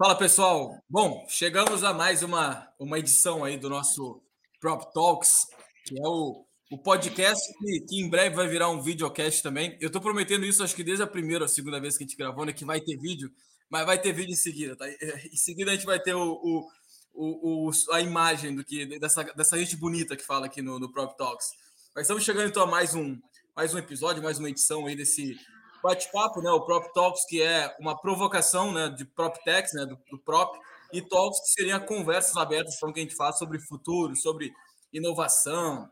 Fala pessoal, bom, chegamos a mais uma, uma edição aí do nosso Prop Talks, que é o, o podcast que, que em breve vai virar um videocast também. Eu estou prometendo isso, acho que desde a primeira ou segunda vez que a gente gravou, né, que vai ter vídeo, mas vai ter vídeo em seguida, tá? Em seguida a gente vai ter o, o, o, o a imagem do que dessa, dessa gente bonita que fala aqui no, no Prop Talks. Mas estamos chegando então a mais um, mais um episódio, mais uma edição aí desse bate-papo, né? O Prop Talks, que é uma provocação né, de PropTechs, né, do, do Prop, e Talks, que seriam conversas abertas para que a gente faz sobre futuro, sobre inovação,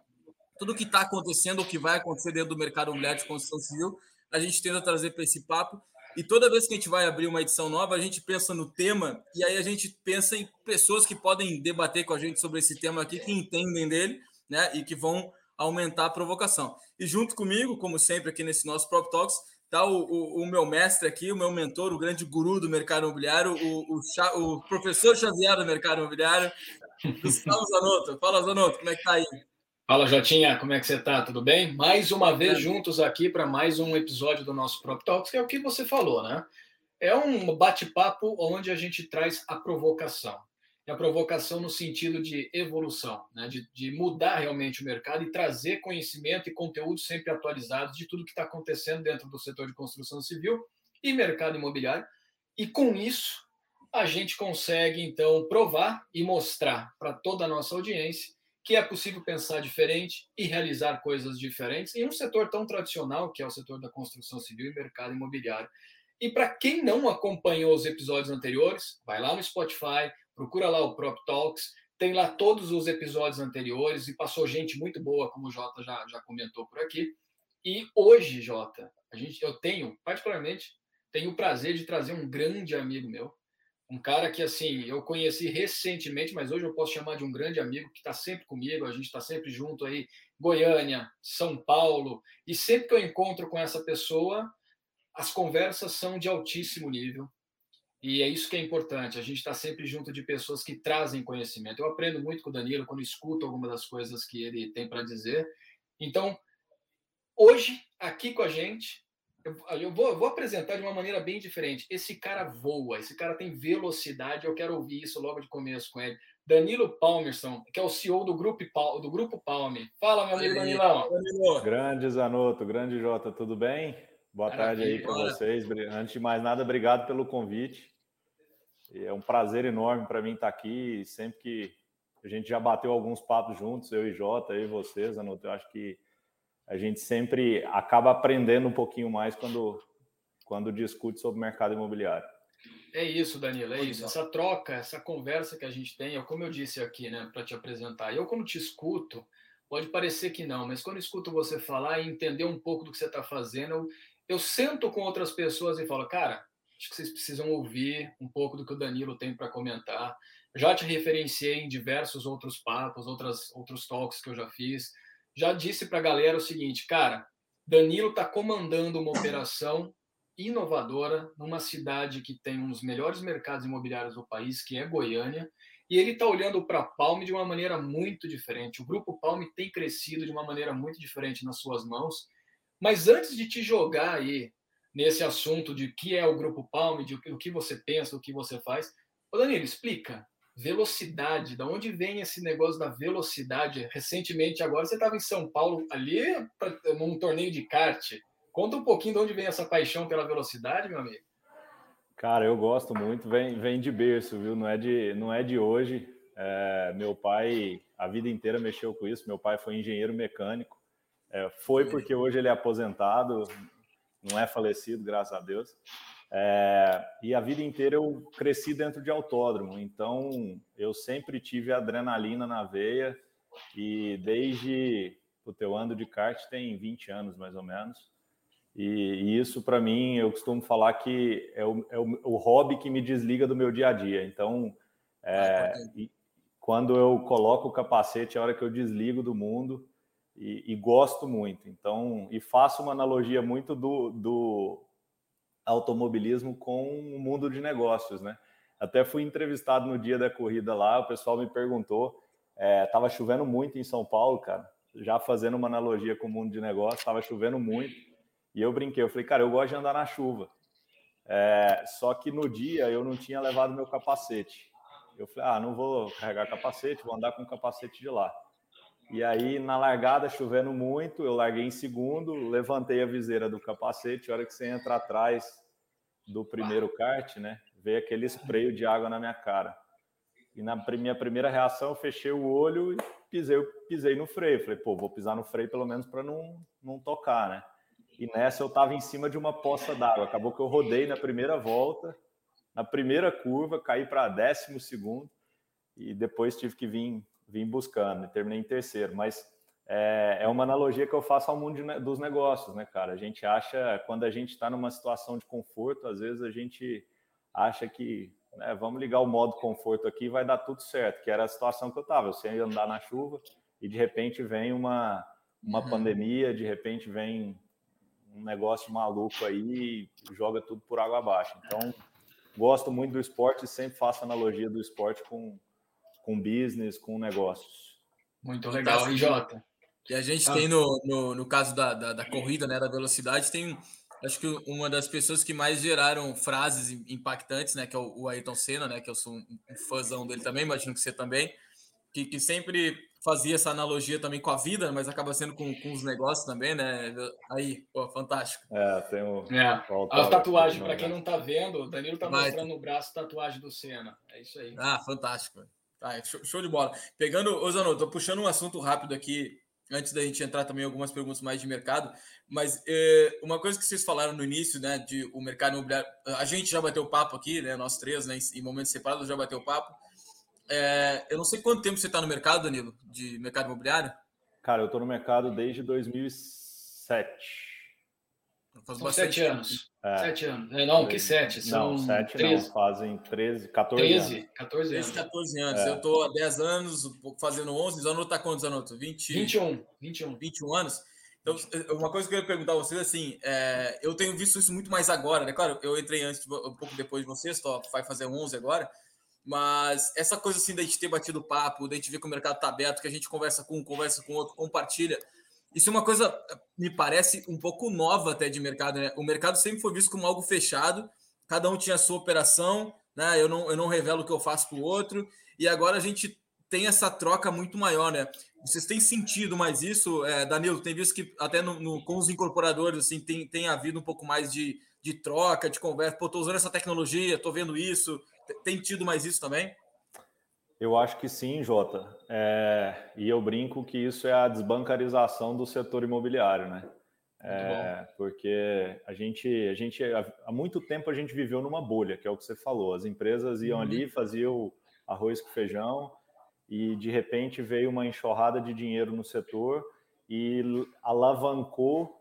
tudo que está acontecendo, o que vai acontecer dentro do mercado imobiliário de construção civil, a gente tenta trazer para esse papo. E toda vez que a gente vai abrir uma edição nova, a gente pensa no tema e aí a gente pensa em pessoas que podem debater com a gente sobre esse tema aqui, que entendem dele, né? E que vão aumentar a provocação. E junto comigo, como sempre aqui nesse nosso Prop Talks, tá o, o, o, meu mestre aqui, o meu mentor, o grande guru do mercado imobiliário, o, o, o professor Xavier do mercado imobiliário, Gustavo Zanotto. Fala, Zanotto, como é que tá aí? Fala, Jotinha, como é que você tá? Tudo bem? Mais uma vez é. juntos aqui para mais um episódio do nosso Prop Talks, que é o que você falou, né? É um bate-papo onde a gente traz a provocação e a provocação no sentido de evolução, né? de, de, mudar realmente o mercado e trazer conhecimento e conteúdo sempre atualizados de tudo que está acontecendo dentro do setor de construção civil e mercado imobiliário. E com isso, a gente consegue, então, provar e mostrar para toda a nossa audiência que é possível pensar diferente e realizar coisas diferentes em um setor tão tradicional que é o setor da construção civil e mercado imobiliário. E para quem não acompanhou os episódios anteriores, vai lá no Spotify, procura lá o Prop Talks, tem lá todos os episódios anteriores e passou gente muito boa, como o Jota já, já comentou por aqui. E hoje, Jota, a gente, eu tenho, particularmente, tenho o prazer de trazer um grande amigo meu, um cara que, assim, eu conheci recentemente, mas hoje eu posso chamar de um grande amigo que está sempre comigo, a gente está sempre junto aí, Goiânia, São Paulo, e sempre que eu encontro com essa pessoa, as conversas são de altíssimo nível, e é isso que é importante, a gente está sempre junto de pessoas que trazem conhecimento. Eu aprendo muito com o Danilo quando escuto algumas das coisas que ele tem para dizer. Então, hoje, aqui com a gente, eu, eu, vou, eu, vou, apresentar de uma maneira bem diferente. Esse cara voa, esse cara tem velocidade, eu quero ouvir isso logo de começo com ele. Danilo Palmerson, que é o CEO do Grupo, do Grupo Palme. Fala, meu amigo Danilão. Grande Zanotto, grande Jota, tudo bem? Boa Maravilha, tarde aí para vocês. Antes de mais nada, obrigado pelo convite. É um prazer enorme para mim estar aqui. Sempre que a gente já bateu alguns papos juntos, eu e Jota, eu e vocês, eu acho que a gente sempre acaba aprendendo um pouquinho mais quando, quando discute sobre o mercado imobiliário. É isso, Danilo, é isso. Essa troca, essa conversa que a gente tem, é como eu disse aqui, né, para te apresentar. Eu, quando te escuto, pode parecer que não, mas quando escuto você falar e entender um pouco do que você está fazendo, eu sento com outras pessoas e falo, cara, acho que vocês precisam ouvir um pouco do que o Danilo tem para comentar. Já te referenciei em diversos outros papos, outras, outros talks que eu já fiz. Já disse para a galera o seguinte, cara, Danilo está comandando uma operação inovadora numa cidade que tem um dos melhores mercados imobiliários do país, que é Goiânia, e ele está olhando para a Palme de uma maneira muito diferente. O Grupo Palme tem crescido de uma maneira muito diferente nas suas mãos mas antes de te jogar aí nesse assunto de que é o Grupo Palme, de o que você pensa, o que você faz, ô Danilo, explica. Velocidade, da onde vem esse negócio da velocidade? Recentemente, agora você estava em São Paulo, ali num torneio de kart. Conta um pouquinho de onde vem essa paixão pela velocidade, meu amigo. Cara, eu gosto muito, vem, vem de berço, viu? Não é de, não é de hoje. É, meu pai, a vida inteira mexeu com isso. Meu pai foi engenheiro mecânico. É, foi porque hoje ele é aposentado, não é falecido, graças a Deus. É, e a vida inteira eu cresci dentro de autódromo, então eu sempre tive adrenalina na veia e desde o teu ando de kart tem 20 anos mais ou menos. E, e isso para mim eu costumo falar que é o, é o, o, hobby que me desliga do meu dia a dia. Então, é, ah, quando eu coloco o capacete, é a hora que eu desligo do mundo e, e, gosto muito. Então, e faço uma analogia muito do, do automobilismo com o mundo de negócios, né? Até fui entrevistado no dia da corrida lá, o pessoal me perguntou, estava é, chovendo muito em São Paulo, cara, já fazendo uma analogia com o mundo de negócios, estava chovendo muito, e eu brinquei, eu falei, cara, eu gosto de andar na chuva. É, só que no dia eu não tinha levado meu capacete. Eu falei, ah, não vou carregar capacete, vou andar com o capacete de lá. E aí, na largada, chovendo muito, eu larguei em segundo, levantei a viseira do capacete. A hora que você entra atrás do primeiro kart, né? Veio aquele spray de água na minha cara. E na minha primeira reação, eu fechei o olho e pisei, pisei no freio. Falei, pô, vou pisar no freio pelo menos para não, não tocar, né? E nessa eu estava em cima de uma poça d'água. Acabou que eu rodei na primeira volta, na primeira curva, caí para décimo segundo e depois tive que vir, vir buscando. E terminei em terceiro. Mas é, é uma analogia que eu faço ao mundo dos negócios, né, cara? A gente acha, quando a gente está numa situação de conforto, às vezes a gente acha que né, vamos ligar o modo conforto aqui vai dar tudo certo, que era a situação que eu estava. Eu sei andar na chuva e de repente vem uma, uma uhum. pandemia, de repente vem um negócio maluco aí e joga tudo por água abaixo. Então, gosto muito do esporte e sempre faço analogia do esporte com, com business, com negócios. Muito legal, e Jota? E a gente ah. tem no, no, no caso da, da, da, corrida, né, da velocidade, tem acho que uma das pessoas que mais geraram frases impactantes, né, que é o, Ayrton Senna, né, que eu sou um, um fãzão dele também, imagino que você também, que, que sempre fazia essa analogia também com a vida, mas acaba sendo com, com os negócios também, né? Aí, pô, fantástico. É, tem o. É. A tatuagem, para quem não tá vendo, o Danilo tá mostrando no braço tatuagem do Senna. É isso aí. Ah, fantástico. Ah, show, show de bola. Pegando, ô Zanotto, tô puxando um assunto rápido aqui, antes da gente entrar também algumas perguntas mais de mercado, mas é, uma coisa que vocês falaram no início, né, de o mercado imobiliário, a gente já bateu papo aqui, né, nós três, né, em momentos separados já bateu papo, é, eu não sei quanto tempo você está no mercado, Danilo, de mercado imobiliário. Cara, eu estou no mercado desde 2007. Faz são sete anos. É. Sete anos. É, não, que sete? São não, sete 13. não, fazem 13, 14 13, anos. 14 anos. 13, 14 anos. É. Eu estou há 10 anos, fazendo 11. Zanotto está quantos, Zanotto? 20... 21. 21. 21 anos. Então, uma coisa que eu ia perguntar a vocês, assim, é, eu tenho visto isso muito mais agora, né? Claro, eu entrei antes, um pouco depois de vocês, tô, vai fazer 11 agora, mas essa coisa assim da gente ter batido papo, da gente ver que o mercado está aberto, que a gente conversa com um, conversa com outro, compartilha. Isso é uma coisa, me parece, um pouco nova até de mercado, né? O mercado sempre foi visto como algo fechado, cada um tinha a sua operação, né? Eu não, eu não revelo o que eu faço para o outro, e agora a gente tem essa troca muito maior, né? Vocês têm sentido mais isso, é, Danilo? Tem visto que até no, no, com os incorporadores assim tem, tem havido um pouco mais de, de troca, de conversa. Pô, estou usando essa tecnologia, estou vendo isso. Tem tido mais isso também? Eu acho que sim, Jota. É, e eu brinco que isso é a desbancarização do setor imobiliário, né? É, porque a gente, a gente, há muito tempo a gente viveu numa bolha, que é o que você falou. As empresas iam uhum. ali, faziam arroz com feijão, e de repente veio uma enxurrada de dinheiro no setor e alavancou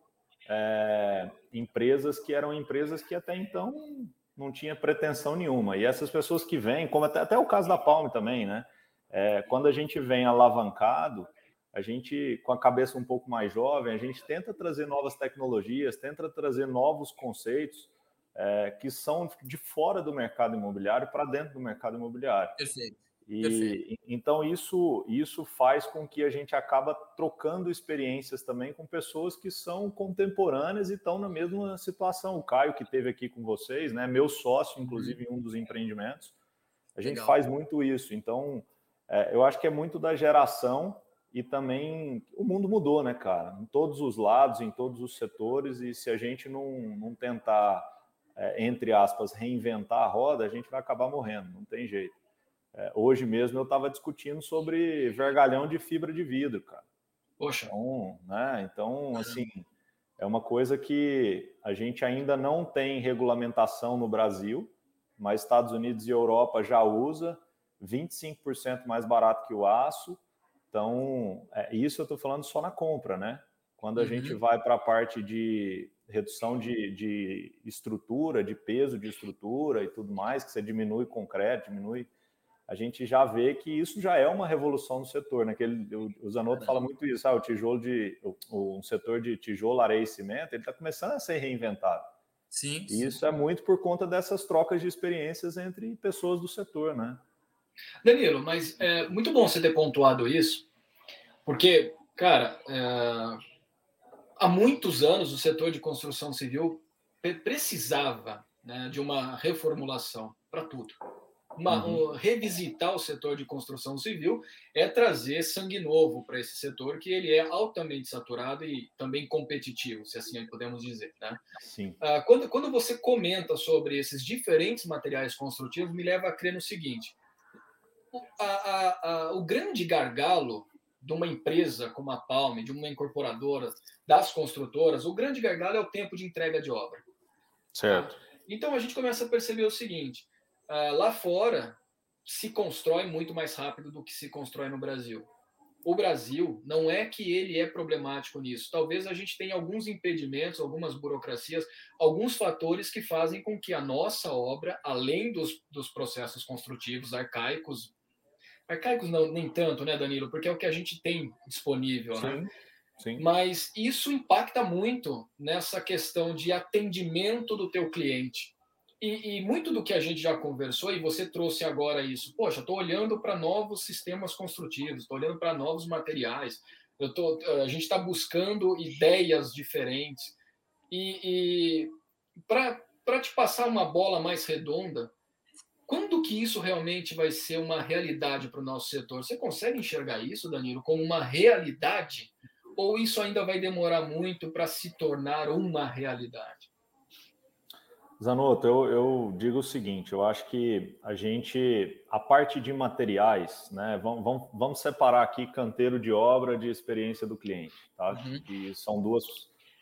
é, empresas que eram empresas que até então não tinha pretensão nenhuma. E essas pessoas que vêm, como até, até o caso da Palme também, né? É, quando a gente vem alavancado, a gente, com a cabeça um pouco mais jovem, a gente tenta trazer novas tecnologias, tenta trazer novos conceitos é, que são de fora do mercado imobiliário para dentro do mercado imobiliário. Perfeito. E, então isso isso faz com que a gente acaba trocando experiências também com pessoas que são contemporâneas e estão na mesma situação. O Caio que teve aqui com vocês, né, meu sócio inclusive em um dos empreendimentos, a gente Legal. faz muito isso. Então é, eu acho que é muito da geração e também o mundo mudou, né, cara? Em todos os lados, em todos os setores e se a gente não, não tentar é, entre aspas reinventar a roda, a gente vai acabar morrendo. Não tem jeito. É, hoje mesmo eu estava discutindo sobre vergalhão de fibra de vidro, cara. Poxa. Então, né? então assim, é uma coisa que a gente ainda não tem regulamentação no Brasil, mas Estados Unidos e Europa já usa 25% mais barato que o aço. Então, é, isso eu estou falando só na compra, né? Quando a uhum. gente vai para a parte de redução de, de estrutura, de peso de estrutura e tudo mais, que você diminui concreto, diminui a gente já vê que isso já é uma revolução no setor, né? O, o Zanotto fala muito isso, ah, o tijolo de o, um setor de tijolo, areia e cimento, ele está começando a ser reinventado. Sim. E isso é muito por conta dessas trocas de experiências entre pessoas do setor, né? Danilo, mas é muito bom você ter pontuado isso, porque, cara, é, há muitos anos o setor de construção civil precisava né, de uma reformulação para tudo. Uma, uhum. um, revisitar o setor de construção civil é trazer sangue novo para esse setor, que ele é altamente saturado e também competitivo, se assim podemos dizer. Né? Sim. Ah, quando, quando você comenta sobre esses diferentes materiais construtivos, me leva a crer no seguinte: a, a, a, o grande gargalo de uma empresa como a Palme, de uma incorporadora, das construtoras, o grande gargalo é o tempo de entrega de obra. Certo. Então a gente começa a perceber o seguinte: uh, lá fora se constrói muito mais rápido do que se constrói no Brasil. O Brasil não é que ele é problemático nisso. Talvez a gente tenha alguns impedimentos, algumas burocracias, alguns fatores que fazem com que a nossa obra, além dos, dos processos construtivos arcaicos, arcaicos não, nem tanto, né, Danilo? Porque é o que a gente tem disponível, né? Sim. né? Sim. Mas isso impacta muito nessa questão de atendimento do teu cliente. E, e, muito do que a gente já conversou, e você trouxe agora isso, poxa, estou olhando para novos sistemas construtivos, estou olhando para novos materiais, eu tô, a gente está buscando ideias diferentes. E, e para te passar uma bola mais redonda, quando que isso realmente vai ser uma realidade para o nosso setor? Você consegue enxergar isso, Danilo, como uma realidade? Ou isso ainda vai demorar muito para se tornar uma realidade? Zanotto, eu, eu, digo o seguinte: eu acho que a gente, a parte de materiais, né? Vamos, vamos, vamos separar aqui canteiro de obra de experiência do cliente, tá? Uhum. E são duas,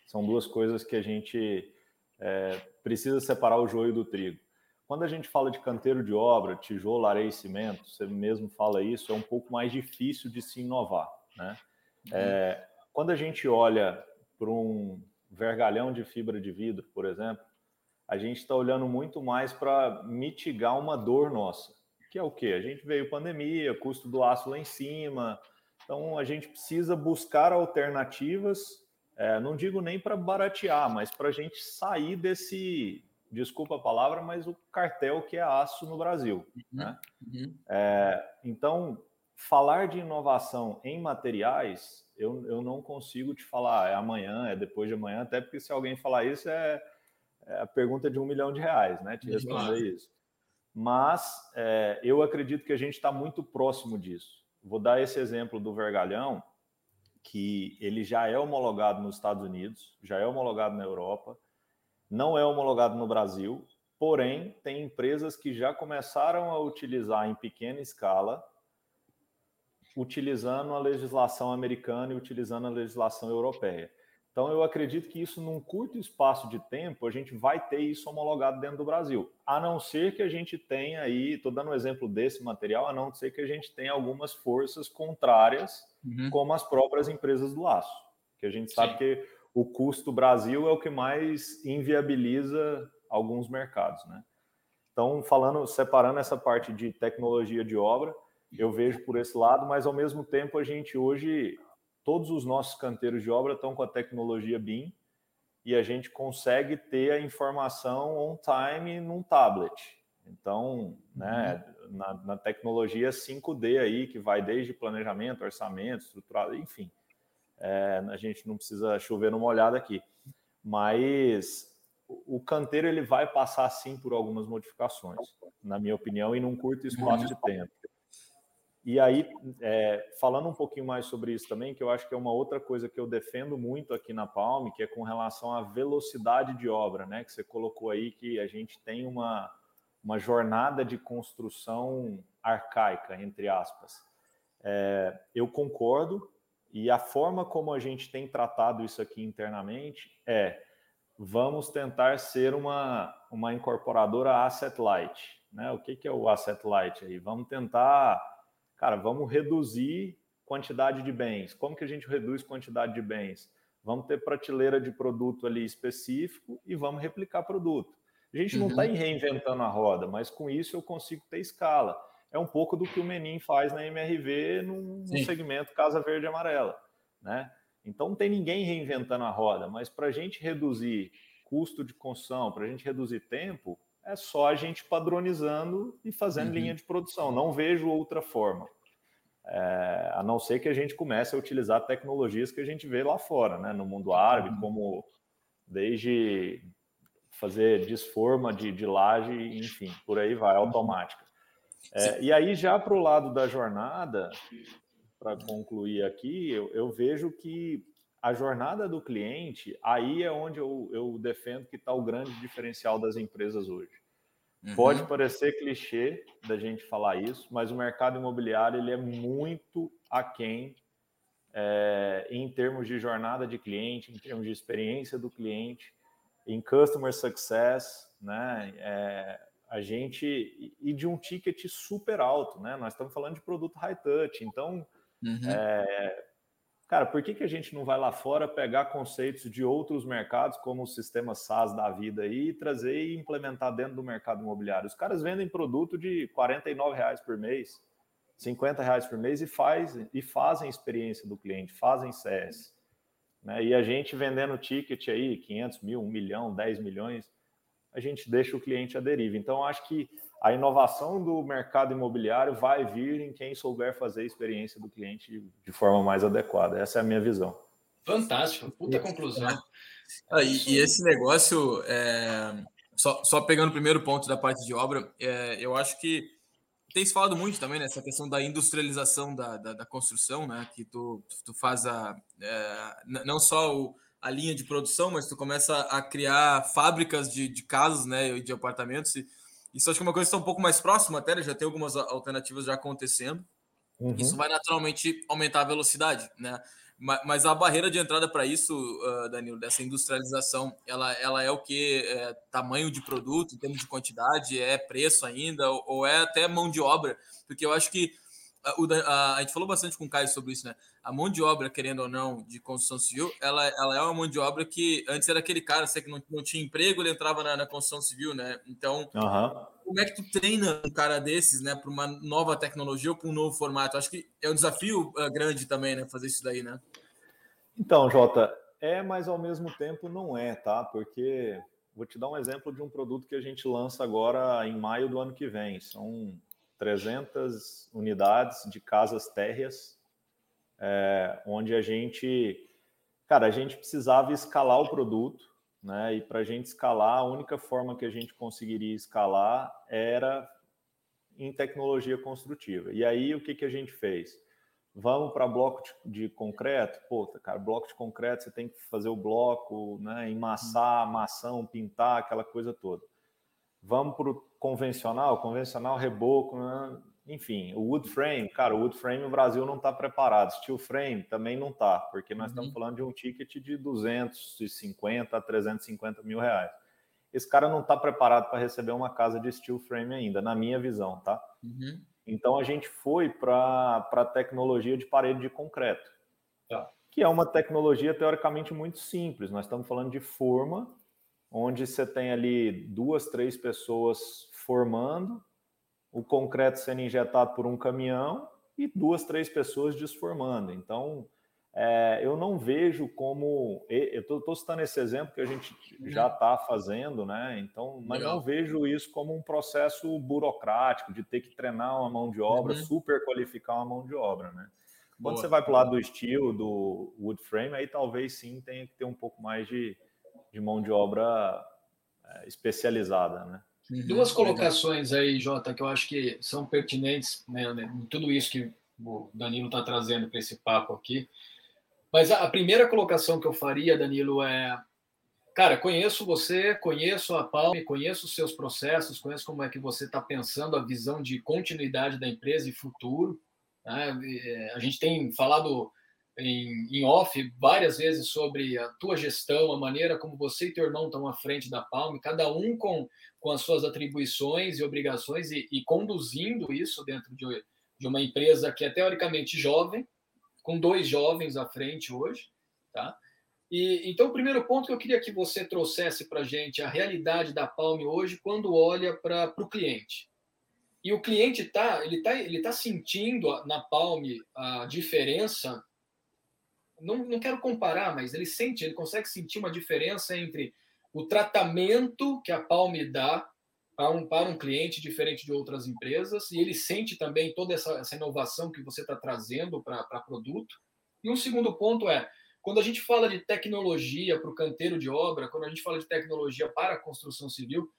são duas coisas que a gente é, precisa separar o joio do trigo. Quando a gente fala de canteiro de obra, tijolo, areia e cimento, você mesmo fala isso, é um pouco mais difícil de se inovar, né? Uhum. É, quando a gente olha para um vergalhão de fibra de vidro, por exemplo, a gente está olhando muito mais para mitigar uma dor nossa, que é o quê? A gente veio pandemia, custo do aço lá em cima, então a gente precisa buscar alternativas, é, não digo nem para baratear, mas para a gente sair desse, desculpa a palavra, mas o cartel que é aço no Brasil. Uhum, né? Uhum. É, então, falar de inovação em materiais eu, eu não consigo te falar, é amanhã, é depois de amanhã, até porque se alguém falar isso é, é a pergunta de um milhão de reais, né? Te responder isso. Mas é, eu acredito que a gente está muito próximo disso. Vou dar esse exemplo do vergalhão, que ele já é homologado nos Estados Unidos, já é homologado na Europa, não é homologado no Brasil, porém tem empresas que já começaram a utilizar em pequena escala utilizando a legislação americana e utilizando a legislação europeia. Então, eu acredito que isso, num curto espaço de tempo, a gente vai ter isso homologado dentro do Brasil. A não ser que a gente tenha aí, estou dando um exemplo desse material, a não ser que a gente tenha algumas forças contrárias, uhum. como as próprias empresas do aço. Que a gente sabe Sim. que o custo Brasil é o que mais inviabiliza alguns mercados, né? Então, falando, separando essa parte de tecnologia de obra, eu vejo por esse lado, mas ao mesmo tempo a gente hoje, todos os nossos canteiros de obra estão com a tecnologia BIM e a gente consegue ter a informação on time num tablet. Então, né, uhum. na, na, tecnologia 5D aí, que vai desde planejamento, orçamento, estruturado, enfim. É, a gente não precisa chover numa olhada aqui. Mas o canteiro ele vai passar sim por algumas modificações, na minha opinião, e num curto espaço de tempo. E aí, é, falando um pouquinho mais sobre isso também, que eu acho que é uma outra coisa que eu defendo muito aqui na Palme, que é com relação à velocidade de obra, né? Que você colocou aí que a gente tem uma, uma jornada de construção arcaica, entre aspas. É, eu concordo, e a forma como a gente tem tratado isso aqui internamente é vamos tentar ser uma, uma incorporadora asset light. Né? O que, que é o asset light aí? Vamos tentar cara, vamos reduzir quantidade de bens. Como que a gente reduz quantidade de bens? Vamos ter prateleira de produto ali específico e vamos replicar produto. A gente não está uhum. reinventando a roda, mas com isso eu consigo ter escala. É um pouco do que o Menin faz na MRV num, segmento Casa Verde e Amarela. Né? Então não tem ninguém reinventando a roda, mas para a gente reduzir custo de construção, para a gente reduzir tempo, é só a gente padronizando e fazendo uhum. linha de produção. Não vejo outra forma. É, a não ser que a gente comece a utilizar tecnologias que a gente vê lá fora, né? no mundo árabe, uhum. como desde fazer desforma de, de laje, enfim, por aí vai, automática. É, e aí, já para o lado da jornada, para concluir aqui, eu, eu, vejo que a jornada do cliente, aí é onde eu, eu defendo que está o grande diferencial das empresas hoje. Uhum. Pode parecer clichê da gente falar isso, mas o mercado imobiliário ele é muito aquém é, em termos de jornada de cliente, em termos de experiência do cliente, em customer success, né? É, a gente e de um ticket super alto, né? Nós estamos falando de produto high touch, então, uhum. é, cara, por que, que a gente não vai lá fora pegar conceitos de outros mercados, como o sistema SaaS da vida aí, e trazer e implementar dentro do mercado imobiliário? Os caras vendem produto de 49 reais por mês, 50 reais por mês e, faz, e fazem experiência do cliente, fazem CS. Né? E a gente vendendo ticket aí, 500 mil, 1 milhão, 10 milhões, a gente deixa o cliente à deriva. Então, acho que a inovação do mercado imobiliário vai vir em quem souber fazer a experiência do cliente de forma mais adequada. Essa é a minha visão. Fantástico, puta conclusão. Ah, e, e, esse negócio, é, só, só, pegando o primeiro ponto da parte de obra, é, eu acho que tem se falado muito também nessa né, questão da industrialização da, da, da, construção, né? Que tu, tu faz a, é, não só o, a linha de produção, mas tu começa a criar fábricas de, de casas, né, de apartamentos. E isso acho que é uma coisa que está um pouco mais próxima até, né, já tem algumas alternativas já acontecendo. Uhum. Isso vai naturalmente aumentar a velocidade, né? Mas a barreira de entrada para isso, uh, Danilo, dessa industrialização, ela, ela é o que? É tamanho de produto, em termos de quantidade, é preço ainda, ou, ou é até mão de obra? Porque eu acho que a, a, a, gente falou bastante com o Caio sobre isso, né? A mão de obra, querendo ou não, de construção civil, ela, ela é uma mão de obra que antes era aquele cara, você que não, não tinha emprego, ele entrava na, na construção civil, né? Então, uhum. como é que tu treina um cara desses, né, para uma nova tecnologia ou para um novo formato? Acho que é um desafio uh, grande também, né, fazer isso daí, né? Então, Jota, é, mas ao mesmo tempo não é, tá? Porque vou te dar um exemplo de um produto que a gente lança agora em maio do ano que vem. São 300 unidades de casas térreas, é, onde a gente, cara, a gente precisava escalar o produto, né? E para a gente escalar, a única forma que a gente conseguiria escalar era em tecnologia construtiva. E aí, o que, que a gente fez? Vamos para bloco de, concreto? Pô, cara, bloco de concreto, você tem que fazer o bloco, né? Emassar, amassão, pintar, aquela coisa toda. Vamos para o convencional, convencional reboco, né? enfim, o wood frame, cara, o wood frame o Brasil não está preparado, steel frame também não está, porque nós uhum. estamos falando de um ticket de 250 a 350 mil reais. Esse cara não está preparado para receber uma casa de steel frame ainda, na minha visão, tá? Uhum. Então a gente foi para a tecnologia de parede de concreto, tá. que é uma tecnologia teoricamente muito simples. Nós estamos falando de forma onde você tem ali duas, três pessoas formando, o concreto sendo injetado por um caminhão e duas, três pessoas desformando. Então, é, eu não vejo como. Eu estou citando esse exemplo que a gente já está fazendo, né? Então, mas Legal. não vejo isso como um processo burocrático de ter que treinar uma mão de obra, uhum. super qualificar uma mão de obra, né? Quando Boa. você vai para o lado do estilo, do wood frame, aí talvez sim tenha que ter um pouco mais de, de mão de obra é, especializada, né? Uhum. Duas colocações aí, Jota, que eu acho que são pertinentes né, né em tudo isso que o Danilo está trazendo para esse papo aqui. Mas a, primeira colocação que eu faria, Danilo, é Cara, conheço você, conheço a Palme, conheço os seus processos, conheço como é que você está pensando a visão de continuidade da empresa e futuro. Né? É, a gente tem falado em, em, off várias vezes sobre a tua gestão, a maneira como você e teu irmão estão à frente da Palme, cada um com, com as suas atribuições e obrigações e, e conduzindo isso dentro de, de uma empresa que é teoricamente jovem, com dois jovens à frente hoje, tá? E, então, o primeiro ponto que eu queria que você trouxesse para a gente a realidade da Palme hoje quando olha para o cliente. E o cliente está ele tá, ele tá sentindo na Palme a diferença não, não quero comparar, mas ele sente, ele consegue sentir uma diferença entre o tratamento que a Palme dá para um, para um cliente diferente de outras empresas, e ele sente também toda essa, essa inovação que você está trazendo para produto. E um segundo ponto é quando a gente fala de tecnologia para o canteiro de obra, quando a gente fala de tecnologia para a construção civil,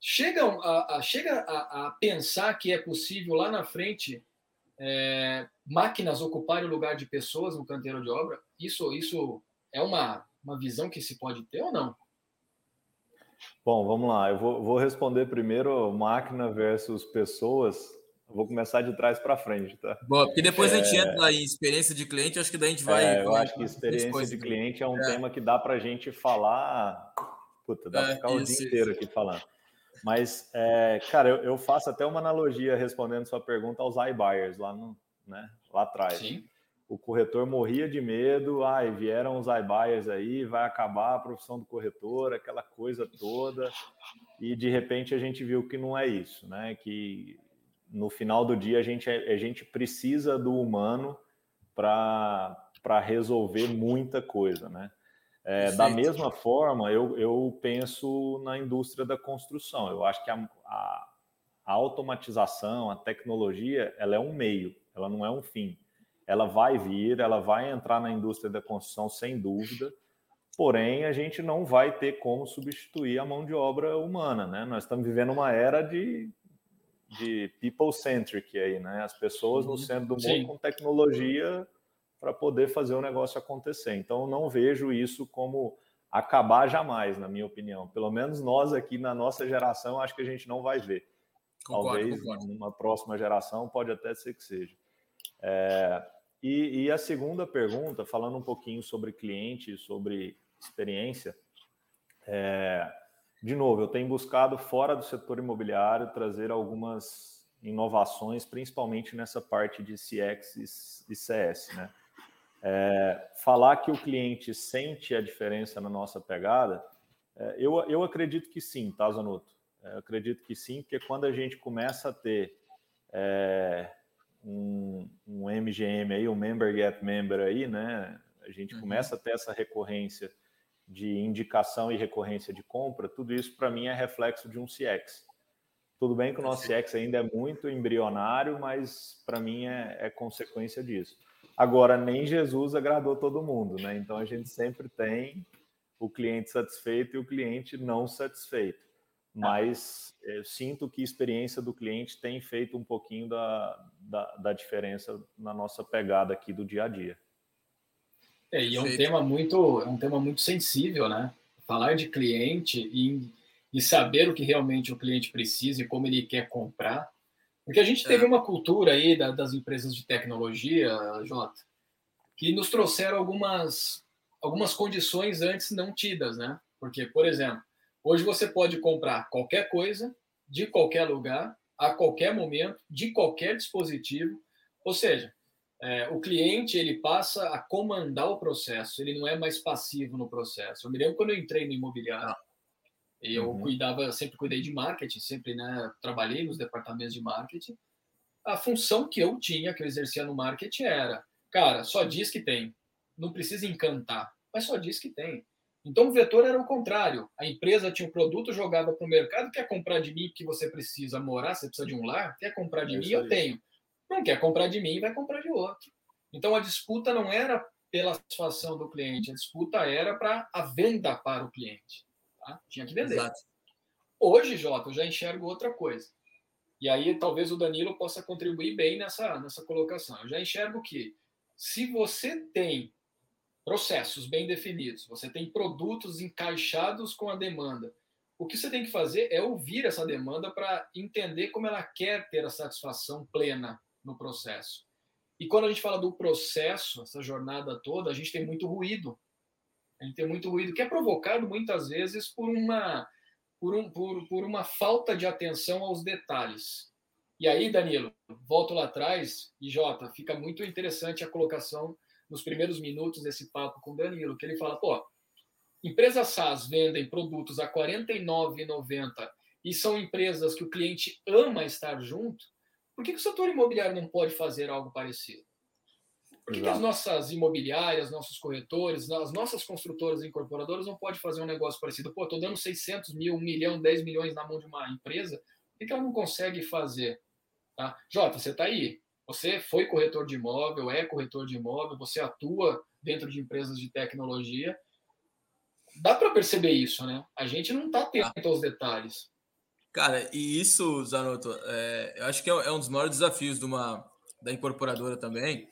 chega a, a chega a, a, pensar que é possível lá na frente é, máquinas ocuparem o lugar de pessoas no canteiro de obra? Isso, isso é uma, uma visão que se pode ter ou não? Bom, vamos lá. Eu vou, vou responder primeiro máquina versus pessoas. Eu vou começar de trás para frente, tá? Bom, porque depois é... a gente é. entra em experiência de cliente, acho que daí a gente vai. É, eu acho que experiência de cliente é um é. tema que dá para a gente falar. Puta, dá para é, ficar o dia inteiro aqui falando. Mas, é, cara, eu, eu, faço até uma analogia respondendo sua pergunta aos iBuyers lá, no, né, lá atrás. Sim. O corretor morria de medo, ai, vieram os iBuyers aí, vai acabar a profissão do corretor, aquela coisa toda. E de repente a gente viu que não é isso, né? Que no final do dia a gente, a gente precisa do humano para resolver muita coisa, né? É, da mesma forma, eu, eu penso na indústria da construção. Eu acho que a, a, a, automatização, a tecnologia, ela é um meio, ela não é um fim. Ela vai vir, ela vai entrar na indústria da construção sem dúvida, porém a gente não vai ter como substituir a mão de obra humana, né? Nós estamos vivendo uma era de, de people-centric aí, né? As pessoas no centro do mundo com tecnologia para poder fazer o negócio acontecer. Então, não vejo isso como acabar jamais, na minha opinião. Pelo menos nós aqui na nossa geração, acho que a gente não vai ver. Concordo, Talvez concordo. numa próxima geração pode até ser que seja. É, e, e, a segunda pergunta, falando um pouquinho sobre cliente, sobre experiência, é, de novo, eu tenho buscado fora do setor imobiliário trazer algumas inovações, principalmente nessa parte de CX e CS, né? É, falar que o cliente sente a diferença na nossa pegada, é, eu, eu acredito que sim, tá, Zanotto? É, eu acredito que sim, porque quando a gente começa a ter é, um, um, MGM aí, um Member Get Member aí, né? A gente uhum. começa a ter essa recorrência de indicação e recorrência de compra, tudo isso para mim é reflexo de um CX. Tudo bem que o nosso CX ainda é muito embrionário, mas para mim é, é consequência disso. Agora, nem Jesus agradou todo mundo, né? Então a gente sempre tem o cliente satisfeito e o cliente não satisfeito. Mas eu sinto que a experiência do cliente tem feito um pouquinho da, da, da diferença na nossa pegada aqui do dia a dia. É, e é um tema muito, é um tema muito sensível, né? Falar de cliente e, e saber o que realmente o cliente precisa e como ele quer comprar porque a gente teve é. uma cultura aí da, das empresas de tecnologia, Jota, que nos trouxeram algumas, algumas condições antes não tidas, né? Porque, por exemplo, hoje você pode comprar qualquer coisa, de qualquer lugar, a qualquer momento, de qualquer dispositivo. Ou seja, é, o cliente ele passa a comandar o processo, ele não é mais passivo no processo. Eu me lembro quando eu entrei no imobiliário, eu uhum. cuidava, sempre cuidei de marketing, sempre né, trabalhei nos departamentos de marketing. A função que eu tinha, que eu exercia no marketing era, cara, só diz que tem. Não precisa encantar, mas só diz que tem. Então o vetor era o contrário. A empresa tinha um produto, jogava para o mercado, quer comprar de mim porque você precisa morar, você precisa de um lar, quer comprar de é mim, eu tenho. Não quer comprar de mim, vai comprar de outro. Então a disputa não era pela satisfação do cliente, a disputa era para a venda para o cliente. Tá? Tinha que vender. Exato. Hoje, Jota, eu já enxergo outra coisa. E aí talvez o Danilo possa contribuir bem nessa, nessa colocação. Eu já enxergo que se você tem processos bem definidos, você tem produtos encaixados com a demanda, o que você tem que fazer é ouvir essa demanda para entender como ela quer ter a satisfação plena no processo. E quando a gente fala do processo, essa jornada toda, a gente tem muito ruído gente tem muito ruído que é provocado muitas vezes por uma, por, um, por, por uma falta de atenção aos detalhes. E aí, Danilo, volto lá atrás, e Jota, fica muito interessante a colocação nos primeiros minutos desse papo com o Danilo, que ele fala, pô, empresas SaaS vendem produtos a R$ 49,90 e são empresas que o cliente ama estar junto, por que, que o setor imobiliário não pode fazer algo parecido? Por que, que, as nossas imobiliárias, nossos corretores, as nossas construtoras e incorporadoras não podem fazer um negócio parecido? Pô, estou dando 600 mil, 1 milhão, 10 milhões na mão de uma empresa, por que, que ela não consegue fazer? Tá? Jota, você está aí. Você foi corretor de imóvel, é corretor de imóvel, você atua dentro de empresas de tecnologia. Dá para perceber isso, né? A gente não está atento aos detalhes. Cara, e isso, Zanotto, é, eu acho que é, é um dos maiores desafios de uma, da incorporadora também,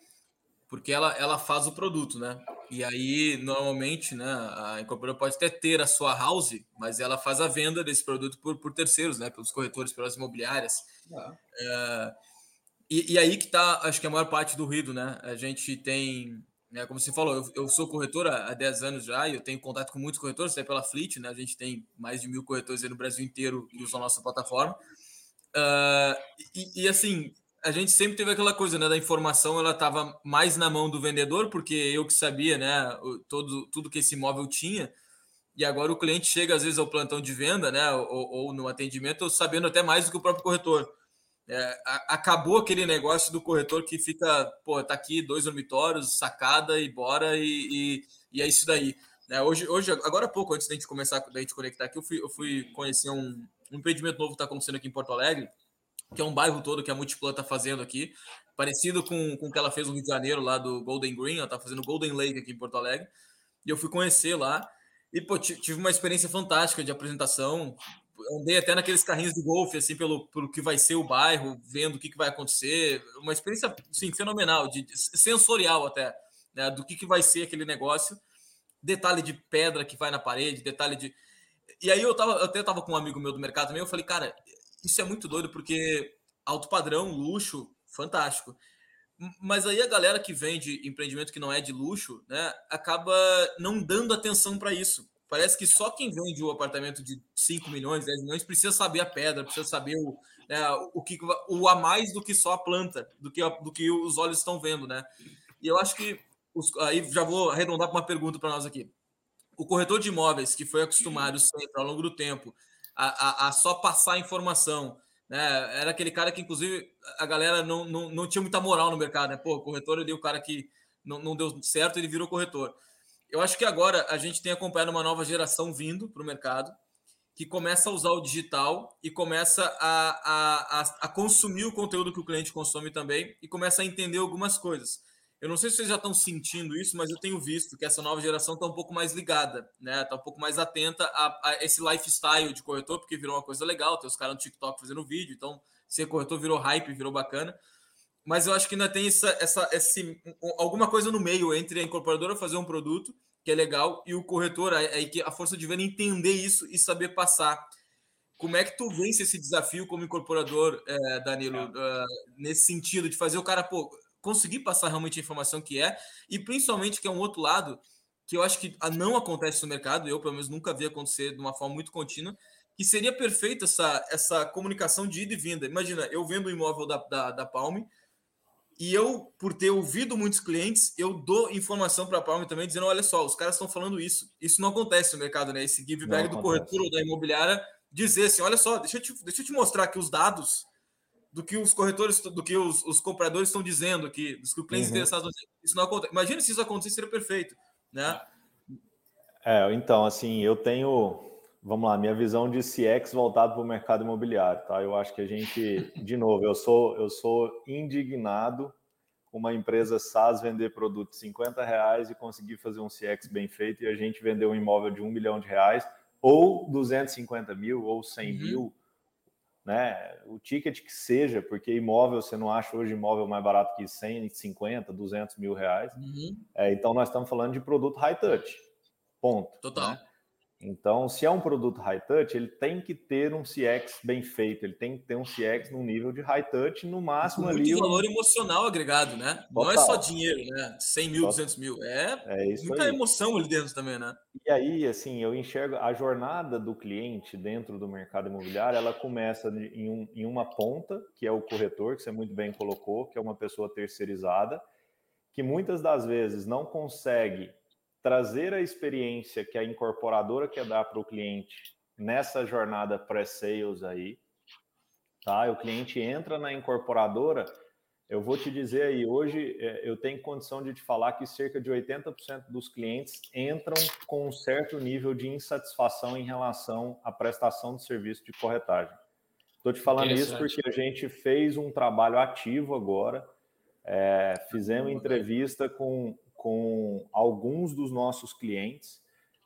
porque ela, ela faz o produto, né? E aí, normalmente, né, a incorporadora pode até ter a sua house, mas ela faz a venda desse produto por, por terceiros, né? Pelos corretores, pelas imobiliárias. Ah. É, e, e, aí que está, acho que a maior parte do ruído, né? A gente tem, né, como você falou, eu, eu sou corretor há 10 anos já e eu tenho contato com muitos corretores, até pela Fleet, né? A gente tem mais de mil corretores no Brasil inteiro que usam a nossa plataforma. Uh, e, e, assim, a gente sempre teve aquela coisa, né? Da informação, ela estava mais na mão do vendedor, porque eu que sabia, né? Todo, tudo que esse imóvel tinha. E agora o cliente chega às vezes ao plantão de venda, né? Ou, ou no atendimento, sabendo até mais do que o próprio corretor. É, acabou aquele negócio do corretor que fica, pô, tá aqui dois dormitórios, sacada e bora, e, e, e é isso daí. É, hoje, hoje, agora há pouco, antes da gente começar, da gente conectar aqui, eu fui, eu fui conhecer um, um empreendimento novo que está acontecendo aqui em Porto Alegre, que é um bairro todo que a Multiplan está fazendo aqui, parecido com, com o que ela fez no Rio de Janeiro, lá do Golden Green, ela está fazendo Golden Lake aqui em Porto Alegre, e eu fui conhecer lá, e pô, tive uma experiência fantástica de apresentação, andei até naqueles carrinhos de golfe, assim, pelo, pelo que vai ser o bairro, vendo o que, que vai acontecer. Uma experiência, sim, fenomenal, de, sensorial até, né, do que, que vai ser aquele negócio. Detalhe de pedra que vai na parede, detalhe de. E aí eu, tava, eu até tava com um amigo meu do mercado também, eu falei, cara, isso é muito doido, porque alto padrão, luxo, fantástico. Mas aí a galera que vende empreendimento que não é de luxo, né, acaba não dando atenção para isso. Parece que só quem vende o apartamento de 5 milhões, 10 milhões, precisa saber a pedra, precisa saber o, né, o, que, o a mais do que só a planta, do que, do que os olhos estão vendo, né? E eu acho que os, aí já vou arredondar para uma pergunta para nós aqui. O corretor de imóveis que foi acostumado sempre ao longo do tempo a, a, a só passar informação, né? Era aquele cara que, inclusive, a galera não, não, não tinha muita moral no mercado, né? Pô, corretor ali, o cara que não, não deu certo, ele virou corretor eu acho que agora a gente tem acompanhado uma nova geração vindo para o mercado que começa a usar o digital e começa a, a, a, a, consumir o conteúdo que o cliente consome também e começa a entender algumas coisas. Eu não sei se vocês já estão sentindo isso, mas eu tenho visto que essa nova geração está um pouco mais ligada, né? Está um pouco mais atenta a, a, esse lifestyle de corretor, porque virou uma coisa legal. Tem os caras no TikTok fazendo vídeo, então ser corretor virou hype, virou bacana mas eu acho que ainda tem essa, essa, esse, alguma coisa no meio entre a incorporadora fazer um produto que é legal e o corretor, a, a força de ver entender isso e saber passar. Como é que tu vence esse desafio como incorporador, é, Danilo, é. Uh, nesse sentido de fazer o cara pô, conseguir passar realmente a informação que é e principalmente que é um outro lado que eu acho que não acontece no mercado, eu pelo menos nunca vi acontecer de uma forma muito contínua, que seria perfeita essa, essa comunicação de ida e vinda. Imagina, eu vendo o imóvel da, da, da Palme, e eu, por ter ouvido muitos clientes, eu dou informação para a Palme também, dizendo: olha só, os caras estão falando isso. Isso não acontece no mercado, né? Esse give back do corretor ou da imobiliária dizer assim: olha só, deixa eu te, deixa eu te mostrar aqui os dados do que os corretores, do que os, os compradores estão dizendo aqui, dos que os clientes uhum. interessados. Isso não acontece. Imagina se isso acontecesse, seria perfeito, né? É, então, assim, eu tenho vamos lá, minha visão de CX voltado para o mercado imobiliário, tá? Eu acho que a gente, de novo, eu sou eu sou indignado com uma empresa SaaS vender produto de 50 reais e conseguir fazer um CX bem feito e a gente vender um imóvel de um milhão de reais ou 250 mil ou 100 uhum. mil, né? O ticket que seja, porque imóvel você não acha hoje imóvel mais barato que 150, 200 mil reais. Uhum. É, então nós estamos falando de produto high touch, ponto. Total. Né? Então, se é um produto high touch, ele tem que ter um CX bem feito, ele tem que ter um CX no nível de high touch, no máximo Muito ali. Muito valor um... emocional agregado, né? Total. Não é só dinheiro, né? 100 mil, Total. 200 mil. É, é muita aí. emoção ali dentro também, né? E aí, assim, eu enxergo a jornada do cliente dentro do mercado imobiliário, ela começa em, um, em uma ponta, que é o corretor, que você muito bem colocou, que é uma pessoa terceirizada, que muitas das vezes não consegue trazer a experiência que a incorporadora quer dar para o cliente nessa jornada pré-sales aí, tá? O cliente entra na incorporadora, eu vou te dizer aí, hoje é, eu tenho condição de te falar que cerca de 80% dos clientes entram com um certo nível de insatisfação em relação à prestação de serviço de corretagem. Estou te falando isso porque a gente fez um trabalho ativo agora, é, fizemos entrevista com com alguns dos nossos clientes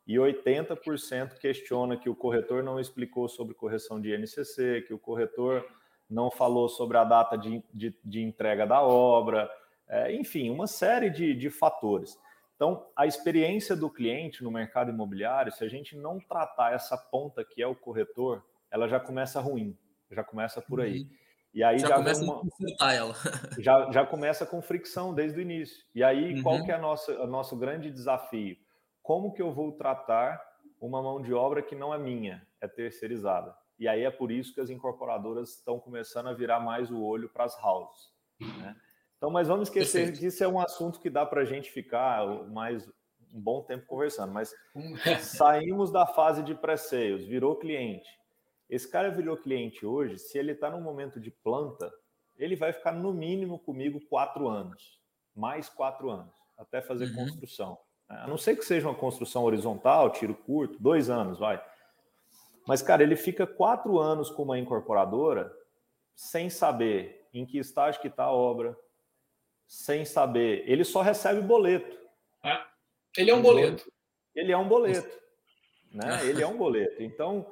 e 80% questiona que o corretor não explicou sobre correção de NCC, que o corretor não falou sobre a data de, de, de entrega da obra, é, enfim, uma série de, de fatores. Então, a experiência do cliente no mercado imobiliário, se a gente não tratar essa ponta que é o corretor, ela já começa ruim, já começa por aí. E aí já, já começa uma... a ela. Já, já começa com fricção desde o início. E aí, uhum. qual que é a nossa, o nosso grande desafio? Como que eu vou tratar uma mão de obra que não é minha, é terceirizada? E aí é por isso que as incorporadoras estão começando a virar mais o olho para as houses. Né? Então, mas vamos esquecer Perfeito. que isso é um assunto que dá para a gente ficar mais um bom tempo conversando. Mas saímos da fase de pré-sales, virou cliente. Esse cara virou cliente hoje, se ele está no momento de planta, ele vai ficar no mínimo comigo quatro anos, mais quatro anos, até fazer uhum. construção. A não ser que seja uma construção horizontal, tiro curto, dois anos, vai. Mas, cara, ele fica quatro anos com uma incorporadora sem saber em que estágio que está a obra, sem saber. Ele só recebe boleto. É. Ele é um boleto. Ele é um boleto. Né? Ele é um boleto. Então,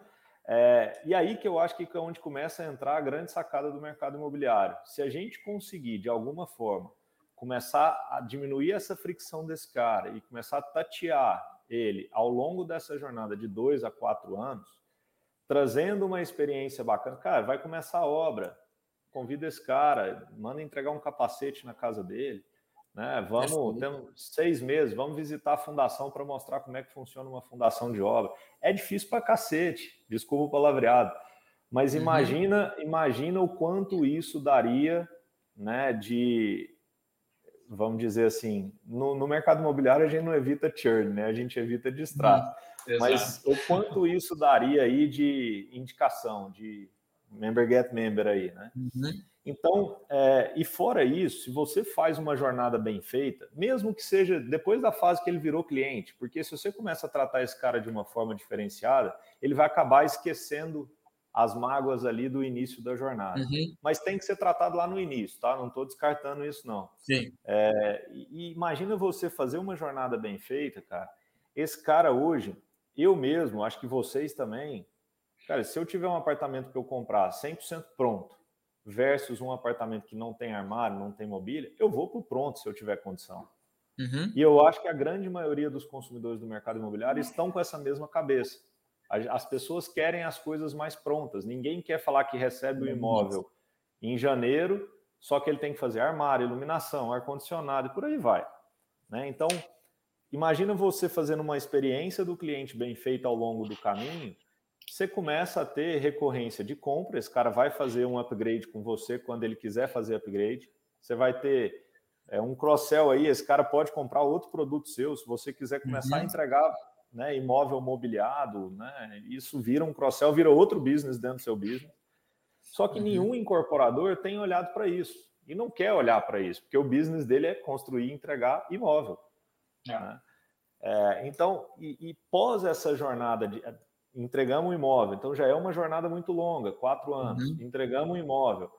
é, e aí que eu acho que é onde começa a entrar a grande sacada do mercado imobiliário. Se a gente conseguir, de alguma forma, começar a diminuir essa fricção desse cara e começar a tatear ele ao longo dessa jornada de dois a quatro anos, trazendo uma experiência bacana, cara, vai começar a obra, convida esse cara, manda entregar um capacete na casa dele, né? Vamos, temos seis meses, vamos visitar a fundação para mostrar como é que funciona uma fundação de obra. É difícil para cacete, desculpa o palavreado, mas uhum. imagina, uhum. imagina o quanto isso daria, né? De, vamos dizer assim, no, no, mercado imobiliário a gente não evita churn, né? A gente evita distrato. Uhum. Mas o quanto isso daria aí de indicação, de member get member aí, né? Uhum. Então, é, e fora isso, se você faz uma jornada bem feita, mesmo que seja depois da fase que ele virou cliente, porque se você começa a tratar esse cara de uma forma diferenciada, ele vai acabar esquecendo as mágoas ali do início da jornada. Uhum. Mas tem que ser tratado lá no início, tá? Não estou descartando isso, não. Sim. É, e imagina você fazer uma jornada bem feita, cara. Esse cara hoje, eu mesmo, acho que vocês também, cara, se eu tiver um apartamento que eu comprar 100% pronto, versus um apartamento que não tem armário, não tem mobília, eu vou para o pronto se eu tiver condição. Uhum. E eu acho que a grande maioria dos consumidores do mercado imobiliário estão com essa mesma cabeça. As pessoas querem as coisas mais prontas. Ninguém quer falar que recebe o imóvel em janeiro, só que ele tem que fazer armário, iluminação, ar-condicionado e por aí vai. Né? Então, imagina você fazendo uma experiência do cliente bem feita ao longo do caminho você começa a ter recorrência de compra. Esse cara vai fazer um upgrade com você quando ele quiser fazer upgrade. Você vai ter é, um cross-sell aí. Esse cara pode comprar outro produto seu. Se você quiser começar uhum. a entregar né, imóvel mobiliado, né, isso vira um cross-sell, vira outro business dentro do seu business. Só que uhum. nenhum incorporador tem olhado para isso e não quer olhar para isso, porque o business dele é construir e entregar imóvel. É. Né? É, então, e, e, pós essa jornada de entregamos um imóvel, então já é uma jornada muito longa, quatro anos, uhum. entregamos um imóvel.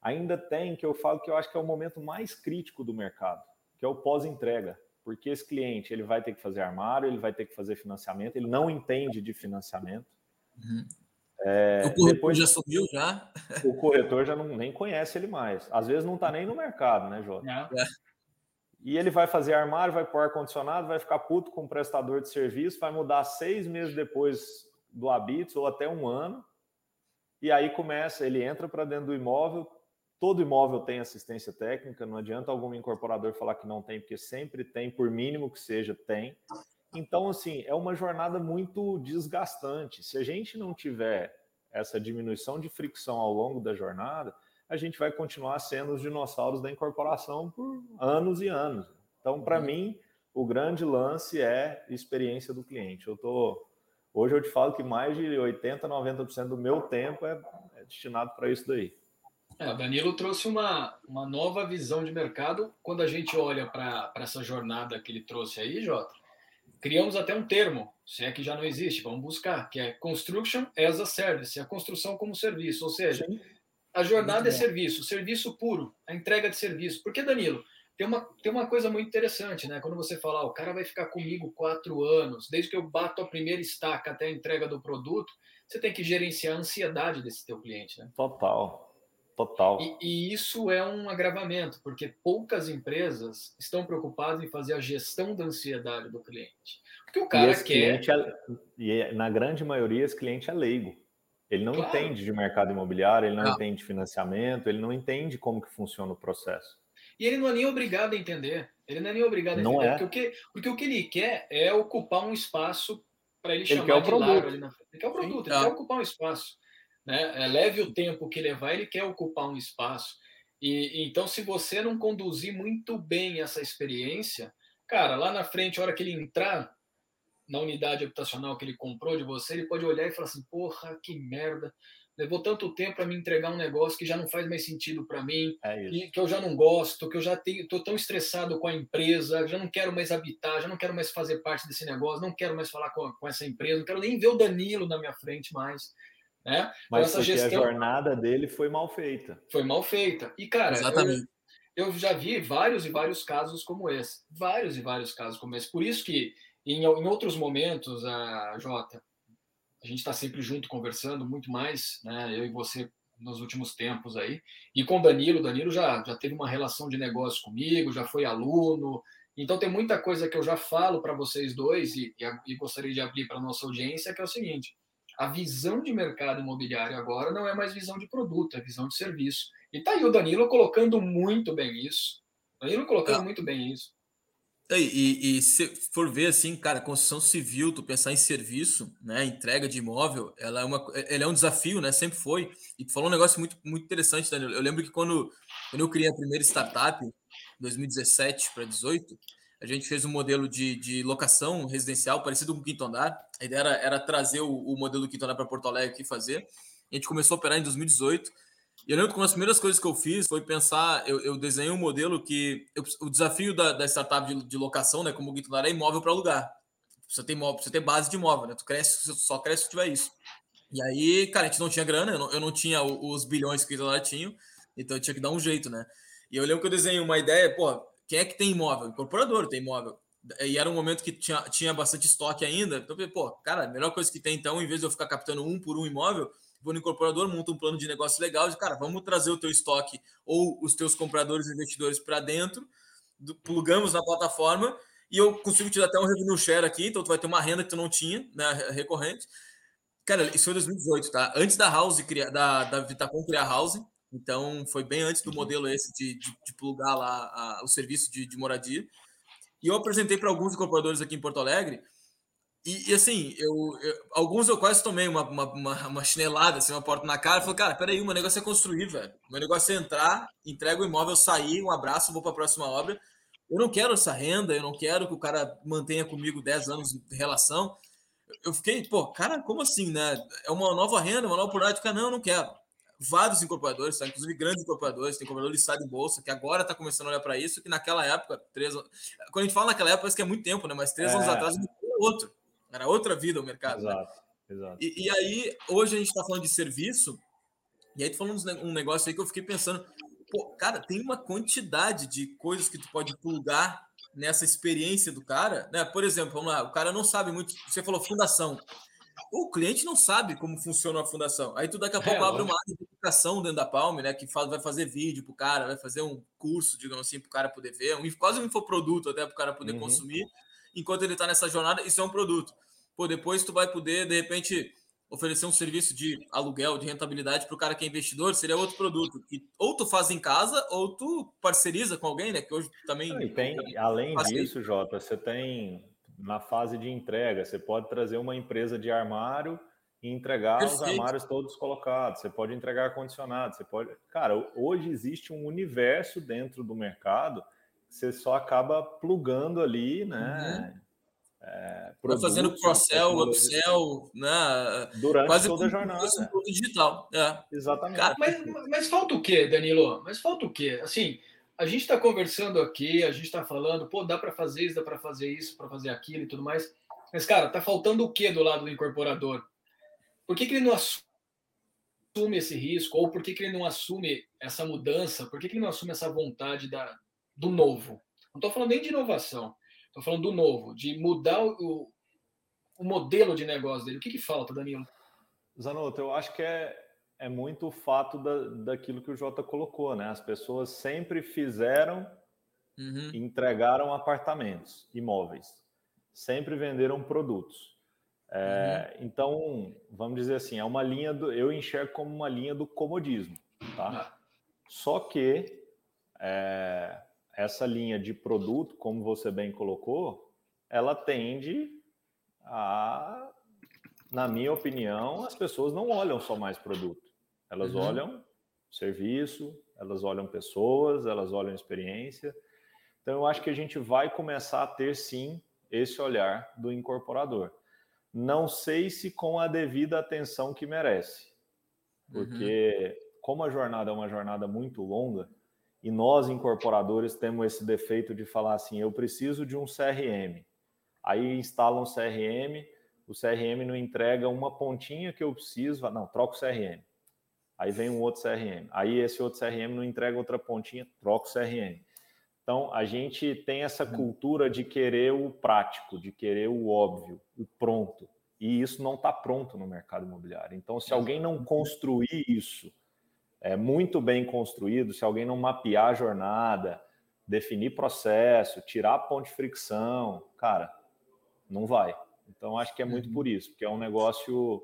Ainda tem que eu falo que eu acho que é o momento mais crítico do mercado, que é o pós-entrega, porque esse cliente ele vai ter que fazer armário, ele vai ter que fazer financiamento, ele não entende de financiamento. Uhum. É, o corretor depois, já subiu já? O corretor já não, nem conhece ele mais. Às vezes não está nem no mercado, né, Jota? É. E ele vai fazer armário, vai pôr ar-condicionado, vai ficar puto com o prestador de serviço, vai mudar seis meses depois do Habits ou até um ano. E aí começa, ele entra para dentro do imóvel. Todo imóvel tem assistência técnica, não adianta algum incorporador falar que não tem, porque sempre tem, por mínimo que seja, tem. Então, assim, é uma jornada muito desgastante. Se a gente não tiver essa diminuição de fricção ao longo da jornada, a gente vai continuar sendo os dinossauros da incorporação por anos e anos. Então, para uhum. mim, o grande lance é experiência do cliente. Eu estou Hoje eu te falo que mais de 80%, 90% do meu tempo é, é destinado para isso daí. É, o Danilo trouxe uma, uma nova visão de mercado. Quando a gente olha para essa jornada que ele trouxe aí, Jota, criamos até um termo, se é que já não existe, vamos buscar, que é Construction as a Service, a construção como serviço. Ou seja, Sim. a jornada é serviço, serviço puro, a entrega de serviço. Porque, Danilo, tem uma, tem uma coisa muito interessante, né? Quando você fala, ah, o cara vai ficar comigo quatro anos, desde que eu bato a primeira estaca até a entrega do produto, você tem que gerenciar a ansiedade desse teu cliente, né? Total, total. E, e isso é um agravamento, porque poucas empresas estão preocupadas em fazer a gestão da ansiedade do cliente. Porque o cara e quer... É, e na grande maioria, esse cliente é leigo. Ele não claro. entende de mercado imobiliário, ele não, não entende financiamento, ele não entende como que funciona o processo. E ele não é nem obrigado a entender. Ele não é nem obrigado a não entender. É. Porque, o que, porque o que ele quer é ocupar um espaço para ele, ele chamar quer o de produto. ali na frente. Ele quer o produto, Sim, ele tá. quer ocupar um espaço. Né? É, leve o tempo que levar, ele quer ocupar um espaço. E então, se você não conduzir muito bem essa experiência, cara, lá na frente, a hora que ele entrar na unidade habitacional que ele comprou de você, ele pode olhar e falar assim: porra, que merda levou tanto tempo para me entregar um negócio que já não faz mais sentido para mim, é que, que, eu já não gosto, que eu já tenho, tô tão estressado com a empresa, já não quero mais habitar, já não quero mais fazer parte desse negócio, não quero mais falar com, com essa empresa, não quero nem ver o Danilo na minha frente mais. Né? Então, Mas essa gestão, a jornada dele foi mal feita. Foi mal feita. E, cara, Exatamente. Eu, eu já vi vários e vários casos como esse. Vários e vários casos como esse. Por isso que, em, em outros momentos, a Jota, a gente está sempre junto conversando muito mais, né? Eu e você nos últimos tempos aí. E com o Danilo, o Danilo já, já teve uma relação de negócio comigo, já foi aluno. Então tem muita coisa que eu já falo para vocês dois e, e, e, gostaria de abrir para nossa audiência, que é o seguinte: a visão de mercado imobiliário agora não é mais visão de produto, é visão de serviço. E tá aí o Danilo colocando muito bem isso. Danilo colocando ah. muito bem isso. E, e, se for ver assim, cara, construção civil, tu pensar em serviço, né, entrega de imóvel, ela é, uma, ela é um desafio, né, sempre foi. E tu falou um negócio muito, muito interessante, Daniel. Eu lembro que quando, quando eu criei a primeira startup, 2017 para 2018, a gente fez um modelo de, de locação residencial parecido com o Quinto Andar. A ideia era, era trazer o, o modelo do Quinto Andar para Porto Alegre e fazer. A gente começou a operar em 2018 e eu lembro que uma das primeiras coisas que eu fiz foi pensar, eu, eu desenhei um modelo que eu, o desafio da, da startup de, de, locação, né, como o Guitar, é imóvel para alugar. Você tem você tem base de imóvel, né? Tu cresce, só cresce se tiver isso. E aí, cara, a gente não tinha grana, eu não, eu não tinha os bilhões que o Guitar tinha, então eu tinha que dar um jeito, né? E eu lembro que eu desenhei uma ideia, pô, quem é que tem imóvel? Incorporador tem imóvel. E era um momento que tinha, tinha bastante estoque ainda. Então, pô, cara, a melhor coisa que tem então, em vez de eu ficar captando um por um imóvel, vou no incorporador, monta um plano de negócio legal, de cara, vamos trazer o teu estoque ou os teus compradores e investidores para dentro, do, plugamos na plataforma e eu consigo te dar até um revenue share aqui, então tu vai ter uma renda que tu não tinha, né, recorrente. Cara, isso foi 2018, tá? Antes da House criar, da, da Vitacom criar a House, então foi bem antes do uhum. modelo esse de, de, de plugar lá a, o serviço de, de moradia. E eu apresentei para alguns incorporadores aqui em Porto Alegre e, e, assim, eu, eu, alguns eu quase tomei uma, uma, uma, chinelada, assim, uma porta na cara. Falei, cara, peraí, o meu negócio é construir, velho. Meu negócio é entrar, entrega o imóvel, sair, um abraço, vou para a próxima obra. Eu não quero essa renda, eu não quero que o cara mantenha comigo 10 anos de relação. Eu fiquei, pô, cara, como assim, né? É uma nova renda, uma nova oportunidade. Cara, não, eu não quero. Vários incorporadores, tá? inclusive grandes incorporadores, tem incorporador listado em bolsa, que agora está começando a olhar para isso, que naquela época, três Quando a gente fala naquela época, parece que é muito tempo, né? Mas três é. anos atrás, outro. Era outra vida o mercado. Né? Exato, né? exato. E, e, aí, hoje a gente está falando de serviço, e aí tu falando um negócio aí que eu fiquei pensando, pô, cara, tem uma quantidade de coisas que tu pode plugar nessa experiência do cara, né? Por exemplo, vamos lá, o cara não sabe muito, você falou fundação. O cliente não sabe como funciona a fundação. Aí tu daqui a é, pouco é, abre uma área de educação dentro da Palme, né? Que faz, vai fazer vídeo pro cara, vai fazer um curso, digamos assim, pro cara poder ver, um, quase um infoproduto até pro cara poder uhum. consumir enquanto ele está nessa jornada, isso é um produto. Pô, depois tu vai poder, de repente, oferecer um serviço de aluguel, de rentabilidade para o cara que é investidor, seria outro produto. Que ou tu faz em casa, ou tu parceriza com alguém, né? Que hoje também. E tem, além disso, Jota, você tem na fase de entrega, você pode trazer uma empresa de armário e entregar Perfeito. os armários todos colocados. Você pode entregar ar-condicionado, você pode. Cara, hoje existe um universo dentro do mercado você só acaba plugando ali, né? Uhum. É, produtos, fazendo cross-sell, upsell, né? Durante quase toda a jornada. digital. É. Exatamente. Cara, mas, mas falta o quê, Danilo? Mas falta o quê? Assim, a gente está conversando aqui, a gente está falando, pô, dá para fazer isso, dá para fazer isso, para fazer aquilo e tudo mais. Mas, cara, tá faltando o quê do lado do incorporador? Por que, que ele não assume esse risco? Ou por que, que ele não assume essa mudança? Por que, que ele não assume essa vontade da, do novo. Não estou falando nem de inovação, estou falando do novo, de mudar o, o modelo de negócio dele. O que, que falta, Danilo? Zanotto, eu acho que é, é muito o fato da, daquilo que o Jota colocou, né? As pessoas sempre fizeram, uhum. entregaram apartamentos, imóveis, sempre venderam produtos. É, uhum. Então, vamos dizer assim, é uma linha do, eu enxergo como uma linha do comodismo, tá? Ah. Só que é, essa linha de produto, como você bem colocou, ela tende a, na minha opinião, as pessoas não olham só mais produto, elas uhum. olham serviço, elas olham pessoas, elas olham experiência. Então, eu acho que a gente vai começar a ter sim esse olhar do incorporador. Não sei se com a devida atenção que merece, porque uhum. como a jornada é uma jornada muito longa, e nós incorporadores temos esse defeito de falar assim: eu preciso de um CRM. Aí instalam um CRM, o CRM não entrega uma pontinha que eu preciso, não, troca o CRM. Aí vem um outro CRM. Aí esse outro CRM não entrega outra pontinha, troca o CRM. Então, a gente tem essa uhum. cultura de querer o prático, de querer o óbvio, o pronto. E isso não está pronto no mercado imobiliário. Então, se alguém não construir isso é, muito bem construído, se alguém não mapear a jornada, definir processo, tirar a ponte de fricção, cara, não vai. Então, acho que é muito uhum. por isso, porque é um negócio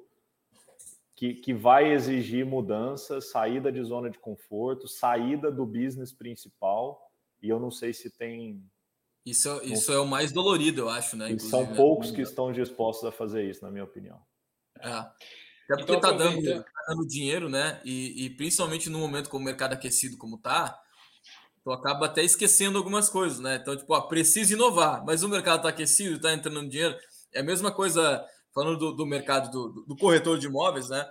que, que vai exigir mudança, saída de zona de conforto, saída do business principal e eu não sei se tem. Isso, isso é o mais dolorido, eu acho, né? são né? poucos que estão dispostos a fazer isso, na minha opinião. É. Até porque está dando, tá dando dinheiro, né? E, e, principalmente no momento com o mercado aquecido como tá, tu acaba até esquecendo algumas coisas, né? Então, tipo, ó, precisa inovar, mas o mercado está aquecido, está entrando dinheiro. É a mesma coisa falando do, do mercado do, do, corretor de imóveis, né?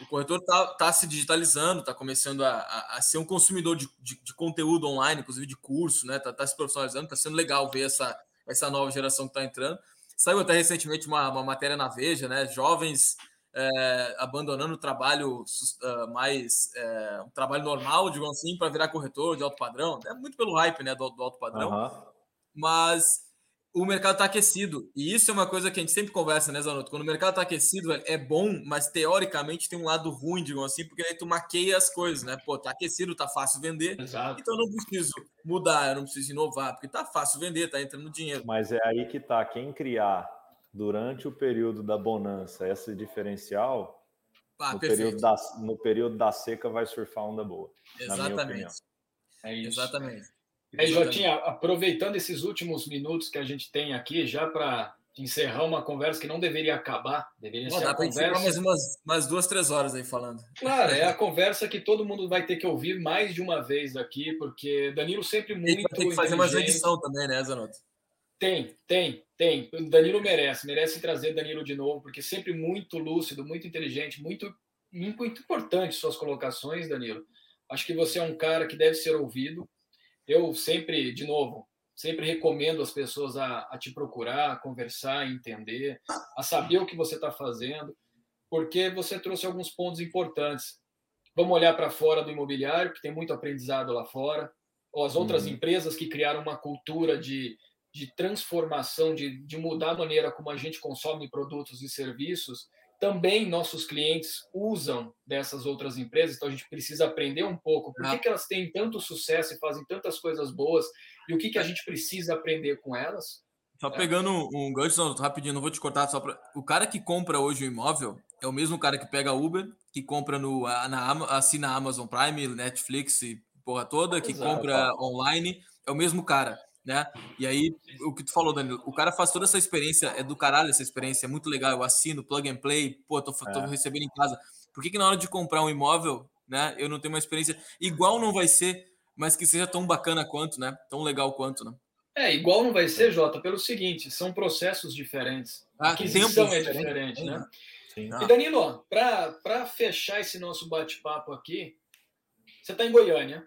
o corretor está tá se digitalizando, está começando a, a, a, ser um consumidor de, de, de, conteúdo online, inclusive de curso, né? Está tá se profissionalizando, está sendo legal ver essa, essa nova geração que está entrando. Saiu até recentemente uma, uma matéria na Veja, né? Jovens é, abandonando o trabalho uh, mais é, um trabalho normal, digamos assim, para virar corretor de alto padrão. É muito pelo hype né, do, do alto padrão. Uhum. Mas o mercado está aquecido. E isso é uma coisa que a gente sempre conversa, né, Zanotto? Quando o mercado está aquecido, é bom, mas teoricamente tem um lado ruim, digamos assim, porque aí tu maqueia as coisas, né? Pô, tá aquecido, tá fácil vender. Exato. Então eu não preciso mudar, eu não preciso inovar, porque tá fácil vender, tá entrando dinheiro. Mas é aí que tá. Quem criar durante o período da bonança esse diferencial, ah, no, período da, no período da seca vai surfar onda boa. Exatamente. É isso. Exatamente. É, Jotinha, aproveitando esses últimos minutos que a gente tem aqui, já para encerrar uma conversa que não deveria acabar, deveria ser a conversa... mais umas, umas duas, três horas aí falando. Claro, é a conversa que todo mundo vai ter que ouvir mais de uma vez aqui, porque Danilo sempre muito Tem que fazer mais edição também, né, Zanotto? Tem, tem, tem. Danilo merece, merece trazer Danilo de novo, porque sempre muito lúcido, muito inteligente, muito, muito importante suas colocações, Danilo. Acho que você é um cara que deve ser ouvido eu sempre, de novo, sempre recomendo as pessoas a, a te procurar, a conversar, a entender, a saber o que você está fazendo, porque você trouxe alguns pontos importantes. Vamos olhar para fora do imobiliário, que tem muito aprendizado lá fora, ou as outras uhum. empresas que criaram uma cultura de, de transformação, de, de mudar a maneira como a gente consome produtos e serviços também nossos clientes usam dessas outras empresas, então a gente precisa aprender um pouco por que, que elas têm tanto sucesso e fazem tantas coisas boas e o que, que a gente precisa aprender com elas. Só pegando um gancho, rapidinho, não vou te cortar, só para. O cara que compra hoje o imóvel é o mesmo cara que pega Uber, que compra no, na, assina Amazon Prime, Netflix e porra toda, que Exato. compra online, é o mesmo cara né? E aí, o que tu falou, Danilo, o cara faz toda essa experiência, é do caralho essa experiência, é muito legal, eu assino, plug and play, pô, tô, tô é. recebendo em casa. Por que, que na hora de comprar um imóvel, né, eu não tenho uma experiência igual não vai ser, mas que seja tão bacana quanto, né? Tão legal quanto, né? É, igual não vai ser, Jota, pelo seguinte, são processos diferentes. A aquisição é diferente, né? Sim. E Danilo, para fechar esse nosso bate-papo aqui, você está em Goiânia,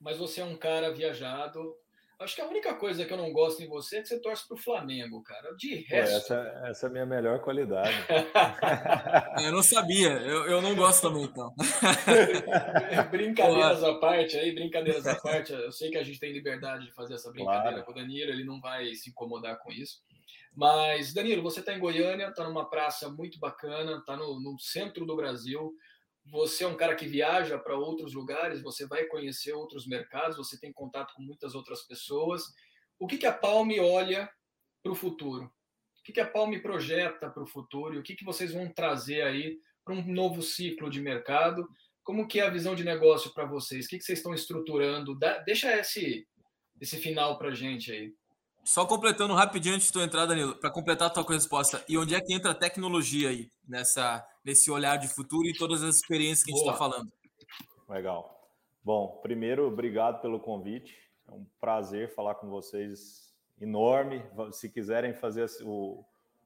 mas você é um cara viajado, Acho que a única coisa que eu não gosto em você é que você torce para o Flamengo, cara. De resto. Pô, essa, essa é a minha melhor qualidade. eu não sabia, eu, eu não gosto também, então. brincadeiras à parte aí, brincadeiras à parte. Eu sei que a gente tem liberdade de fazer essa brincadeira claro. com o Danilo, ele não vai se incomodar com isso. Mas, Danilo, você está em Goiânia, está numa praça muito bacana, está no, no centro do Brasil você é um cara que viaja para outros lugares, você vai conhecer outros mercados, você tem contato com muitas outras pessoas. O que, que a Palme olha para o futuro? O que, que a Palme projeta para o futuro? E o que, que vocês vão trazer aí para um novo ciclo de mercado? Como que é a visão de negócio para vocês? O que, que vocês estão estruturando? deixa esse, esse final para gente aí. Só completando rapidinho antes de tu entrar, Danilo, para completar a tua resposta. E onde é que entra a tecnologia aí, nessa, nesse olhar de futuro e todas as experiências que a gente está falando? Legal. Bom, primeiro, obrigado pelo convite. É um prazer falar com vocês enorme. Se quiserem fazer o,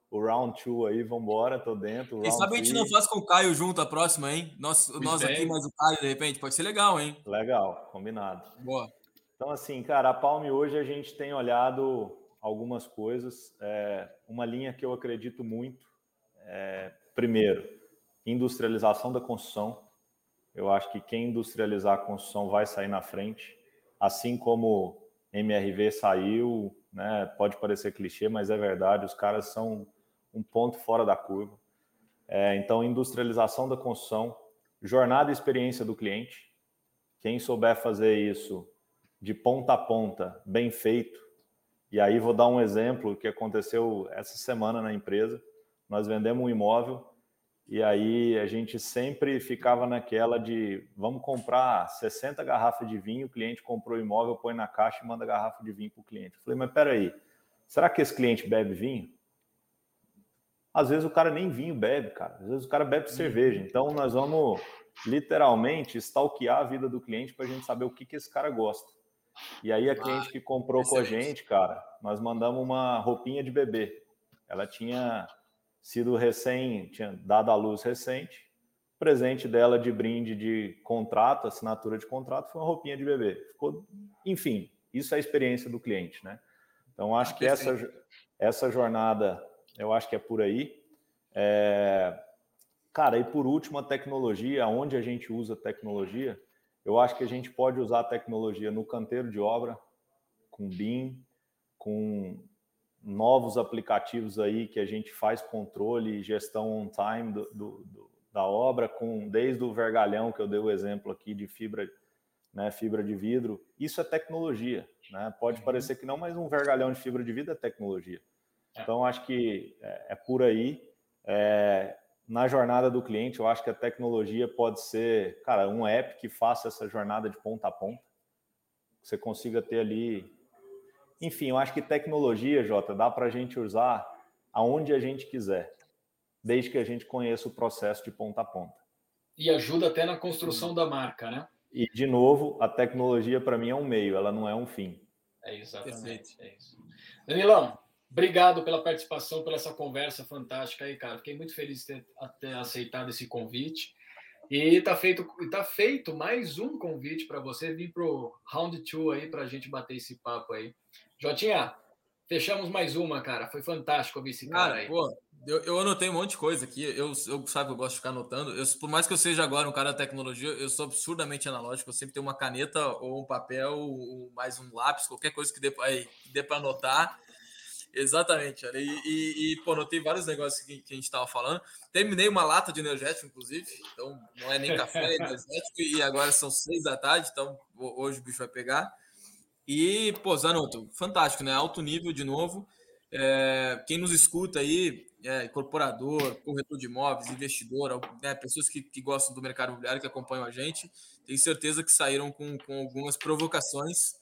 o round two aí, vamos embora, tô dentro. Quem sabe a gente não faz com o Caio junto a próxima, hein? Nós, nós aqui mais o Caio, de repente, pode ser legal, hein? Legal, combinado. Boa. Então, assim, cara, a Palme hoje a gente tem olhado algumas coisas. É, uma linha que eu acredito muito é, primeiro, industrialização da construção. Eu acho que quem industrializar a construção vai sair na frente, assim como MRV saiu, né? Pode parecer clichê, mas é verdade. Os caras são um ponto fora da curva. É, então, industrialização da construção, jornada e experiência do cliente. Quem souber fazer isso de ponta a ponta, bem feito. E aí vou dar um exemplo que aconteceu essa semana na empresa. Nós vendemos um imóvel e aí a gente sempre ficava naquela de vamos comprar 60 garrafas de vinho, o cliente comprou o imóvel, põe na caixa e manda garrafa de vinho para o cliente. Eu falei, mas peraí, será que esse cliente bebe vinho? Às vezes o cara nem vinho bebe, cara. Às vezes o cara bebe cerveja. Então nós vamos literalmente stalkear a vida do cliente para a gente saber o que, que esse cara gosta. E aí a cliente que comprou com a gente, cara, nós mandamos uma roupinha de bebê. Ela tinha sido recém, tinha dado à luz recente. O presente dela de brinde de contrato, assinatura de contrato, foi uma roupinha de bebê. Ficou, enfim, isso é a experiência do cliente, né? Então acho que essa, essa jornada, eu acho que é por aí. É... Cara, e por último, a tecnologia, onde a gente usa tecnologia, eu acho que a gente pode usar a tecnologia no canteiro de obra, com BIM, com novos aplicativos aí que a gente faz controle e gestão on time do, do, do, da obra, com desde o vergalhão que eu dei o exemplo aqui de fibra, né, fibra de vidro. Isso é tecnologia, né? Pode uhum. parecer que não, mas um vergalhão de fibra de vidro é tecnologia. É. Então acho que é, é por aí. É, na jornada do cliente, eu acho que a tecnologia pode ser, cara, um app que faça essa jornada de ponta a ponta. Você consiga ter ali. Enfim, eu acho que tecnologia, Jota, dá para a gente usar aonde a gente quiser, desde que a gente conheça o processo de ponta a ponta. E ajuda até na construção da marca, né? E, de novo, a tecnologia para mim é um meio, ela não é um fim. É exatamente. É isso. Danilão, Obrigado pela participação, pela essa conversa fantástica aí, cara. Fiquei muito feliz de ter, ter aceitado esse convite. E está feito, tá feito mais um convite para você vir para o Round 2 aí para a gente bater esse papo aí. Jotinha, fechamos mais uma, cara. Foi fantástico ouvir esse cara, cara aí. Pô, eu, eu anotei um monte de coisa aqui. Eu, eu sabe que eu gosto de ficar anotando. Eu, por mais que eu seja agora um cara da tecnologia, eu sou absurdamente analógico. Eu sempre tenho uma caneta ou um papel, ou mais um lápis, qualquer coisa que dê para anotar. Exatamente, E, e, e, pô, notei vários negócios que, que a gente estava falando. Terminei uma lata de energético, inclusive. Então, não é nem café, é energético. E agora são seis da tarde, então hoje o bicho vai pegar. E, pô, Zanotto, fantástico, né? Alto nível de novo. É, quem nos escuta aí, é, incorporador, corretor de imóveis, investidor, né, pessoas que, que gostam do mercado imobiliário, que acompanham a gente, tenho certeza que saíram com, com algumas provocações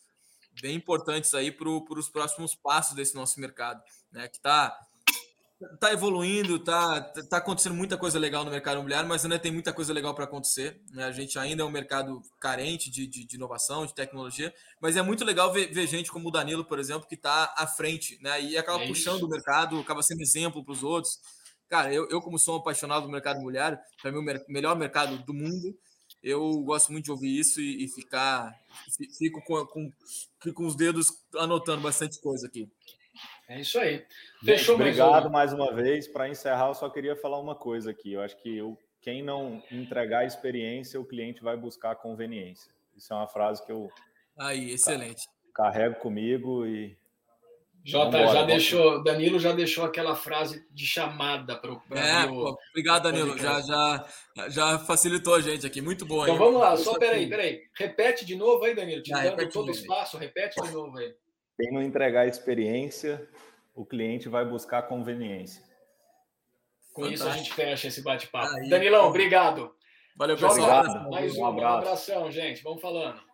bem importantes aí para os próximos passos desse nosso mercado, né? Que está tá evoluindo, tá, tá acontecendo muita coisa legal no mercado imobiliário, mas ainda tem muita coisa legal para acontecer. Né? A gente ainda é um mercado carente de, de, de inovação, de tecnologia, mas é muito legal ver, ver gente como o Danilo, por exemplo, que está à frente, né? E acaba é puxando o mercado, acaba sendo exemplo para os outros. Cara, eu, eu, como sou um apaixonado do mercado imobiliário, para mim, o melhor mercado do mundo. Eu gosto muito de ouvir isso e, e ficar. Fico com, com, fico com os dedos anotando bastante coisa aqui. É isso aí. Fechou, Obrigado mais uma vez. Para encerrar, eu só queria falar uma coisa aqui. Eu acho que eu, quem não entregar experiência, o cliente vai buscar conveniência. Isso é uma frase que eu. Aí, excelente. Carrego comigo e Jota já deixou, Danilo já deixou aquela frase de chamada para o. É, pô, obrigado, Danilo. Já, já, já facilitou a gente aqui. Muito bom. Então aí. vamos lá, só peraí, peraí. Repete de novo aí, Danilo. Te ah, dando todo o espaço, repete de novo aí. Quem não entregar experiência, o cliente vai buscar conveniência. Com Fantástico. isso a gente fecha esse bate-papo. Danilão, obrigado. Valeu, pessoal. Mais um, um abração, gente. Vamos falando.